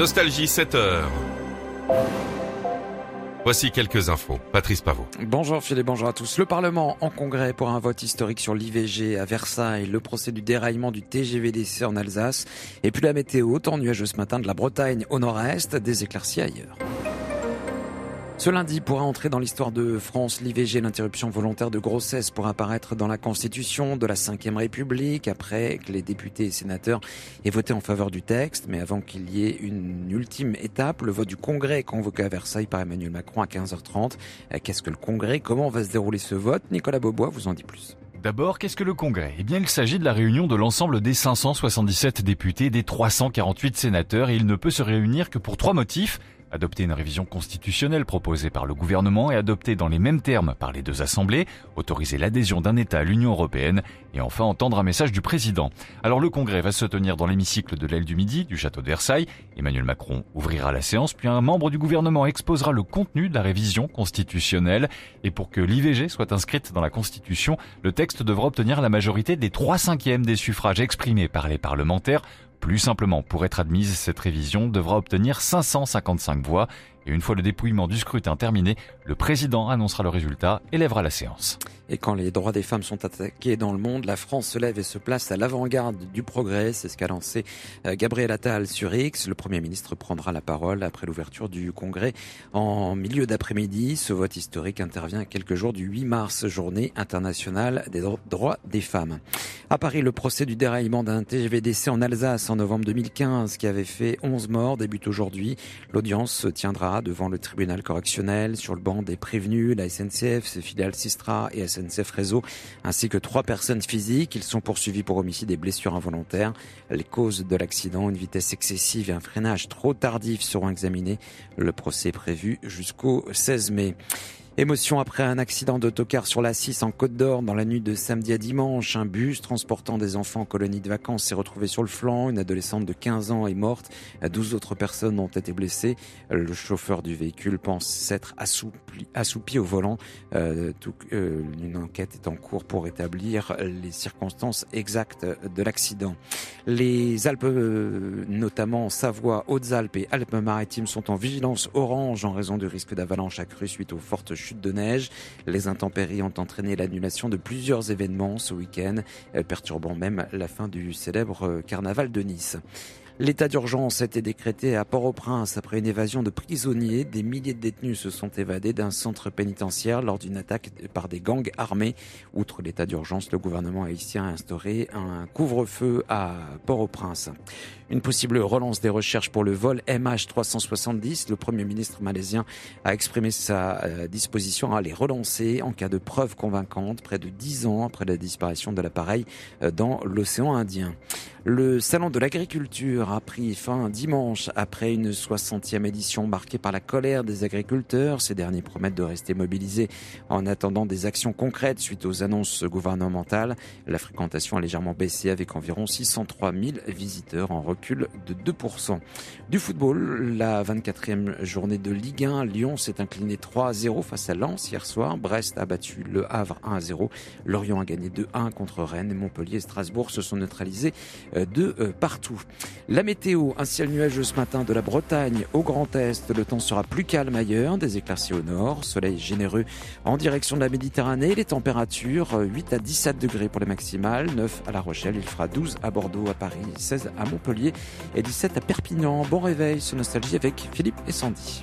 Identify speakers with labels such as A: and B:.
A: Nostalgie 7 heures. Voici quelques infos. Patrice Pavot.
B: Bonjour Philippe, bonjour à tous. Le Parlement en congrès pour un vote historique sur l'IVG à Versailles, le procès du déraillement du TGVDC en Alsace, et puis la météo, temps nuageux ce matin de la Bretagne au nord-est, des éclaircies ailleurs. Ce lundi pourra entrer dans l'histoire de France l'IVG, l'interruption volontaire de grossesse pour apparaître dans la Constitution de la Ve République après que les députés et sénateurs aient voté en faveur du texte. Mais avant qu'il y ait une ultime étape, le vote du Congrès convoqué à Versailles par Emmanuel Macron à 15h30. Qu'est-ce que le Congrès? Comment va se dérouler ce vote? Nicolas Bobois vous en dit plus.
C: D'abord, qu'est-ce que le Congrès? Eh bien, il s'agit de la réunion de l'ensemble des 577 députés, des 348 sénateurs, et il ne peut se réunir que pour trois motifs adopter une révision constitutionnelle proposée par le gouvernement et adoptée dans les mêmes termes par les deux assemblées, autoriser l'adhésion d'un État à l'Union européenne et enfin entendre un message du président. Alors le Congrès va se tenir dans l'hémicycle de l'aile du Midi du château de Versailles. Emmanuel Macron ouvrira la séance, puis un membre du gouvernement exposera le contenu de la révision constitutionnelle. Et pour que l'IVG soit inscrite dans la Constitution, le texte devra obtenir la majorité des trois cinquièmes des suffrages exprimés par les parlementaires plus simplement, pour être admise, cette révision devra obtenir 555 voix et une fois le dépouillement du scrutin terminé, le président annoncera le résultat et lèvera la séance.
B: Et quand les droits des femmes sont attaqués dans le monde, la France se lève et se place à l'avant-garde du progrès. C'est ce qu'a lancé euh, Gabriel Attal sur X. Le Premier ministre prendra la parole après l'ouverture du Congrès en milieu d'après-midi. Ce vote historique intervient quelques jours du 8 mars, journée internationale des droits des femmes. À Paris, le procès du déraillement d'un TGVDC en Alsace en novembre 2015 qui avait fait 11 morts débute aujourd'hui. L'audience se tiendra devant le tribunal correctionnel sur le banc des prévenus, la SNCF, ses filiales Sistra et SNCF Réseau, ainsi que trois personnes physiques. Ils sont poursuivis pour homicide et blessures involontaires. Les causes de l'accident, une vitesse excessive et un freinage trop tardif seront examinés. Le procès est prévu jusqu'au 16 mai. Émotion après un accident d'autocar sur la 6 en Côte d'Or dans la nuit de samedi à dimanche. Un bus transportant des enfants en colonie de vacances s'est retrouvé sur le flanc. Une adolescente de 15 ans est morte. 12 autres personnes ont été blessées. Le chauffeur du véhicule pense s'être assoupi, assoupi, au volant. Euh, tout, euh, une enquête est en cours pour établir les circonstances exactes de l'accident. Les Alpes, euh, notamment Savoie, Hautes-Alpes et Alpes-Maritimes, sont en vigilance orange en raison du risque d'avalanche accrue suite aux fortes chutes de neige. Les intempéries ont entraîné l'annulation de plusieurs événements ce week-end, euh, perturbant même la fin du célèbre euh, carnaval de Nice. L'état d'urgence a été décrété à Port-au-Prince après une évasion de prisonniers. Des milliers de détenus se sont évadés d'un centre pénitentiaire lors d'une attaque par des gangs armés. Outre l'état d'urgence, le gouvernement haïtien a instauré un couvre-feu à Port-au-Prince. Une possible relance des recherches pour le vol MH370. Le premier ministre malaisien a exprimé sa euh, disposition à les relancer en cas de preuve convaincante près de dix ans après la disparition de l'appareil euh, dans l'océan Indien. Le salon de l'agriculture a pris fin dimanche après une 60e édition marquée par la colère des agriculteurs. Ces derniers promettent de rester mobilisés en attendant des actions concrètes suite aux annonces gouvernementales. La fréquentation a légèrement baissé avec environ 603 000 visiteurs en recul de 2%. Du football, la 24e journée de Ligue 1, Lyon s'est incliné 3 0 face à Lens hier soir. Brest a battu le Havre 1 0. Lorient a gagné 2-1 contre Rennes et Montpellier et Strasbourg se sont neutralisés de euh, partout. La météo, un ciel nuageux ce matin de la Bretagne au Grand Est. Le temps sera plus calme ailleurs, des éclaircies au nord, soleil généreux en direction de la Méditerranée. Les températures 8 euh, à 17 degrés pour les maximales, 9 à La Rochelle, il fera 12 à Bordeaux, à Paris, 16 à Montpellier et 17 à Perpignan. Bon réveil sur Nostalgie avec Philippe et Sandy.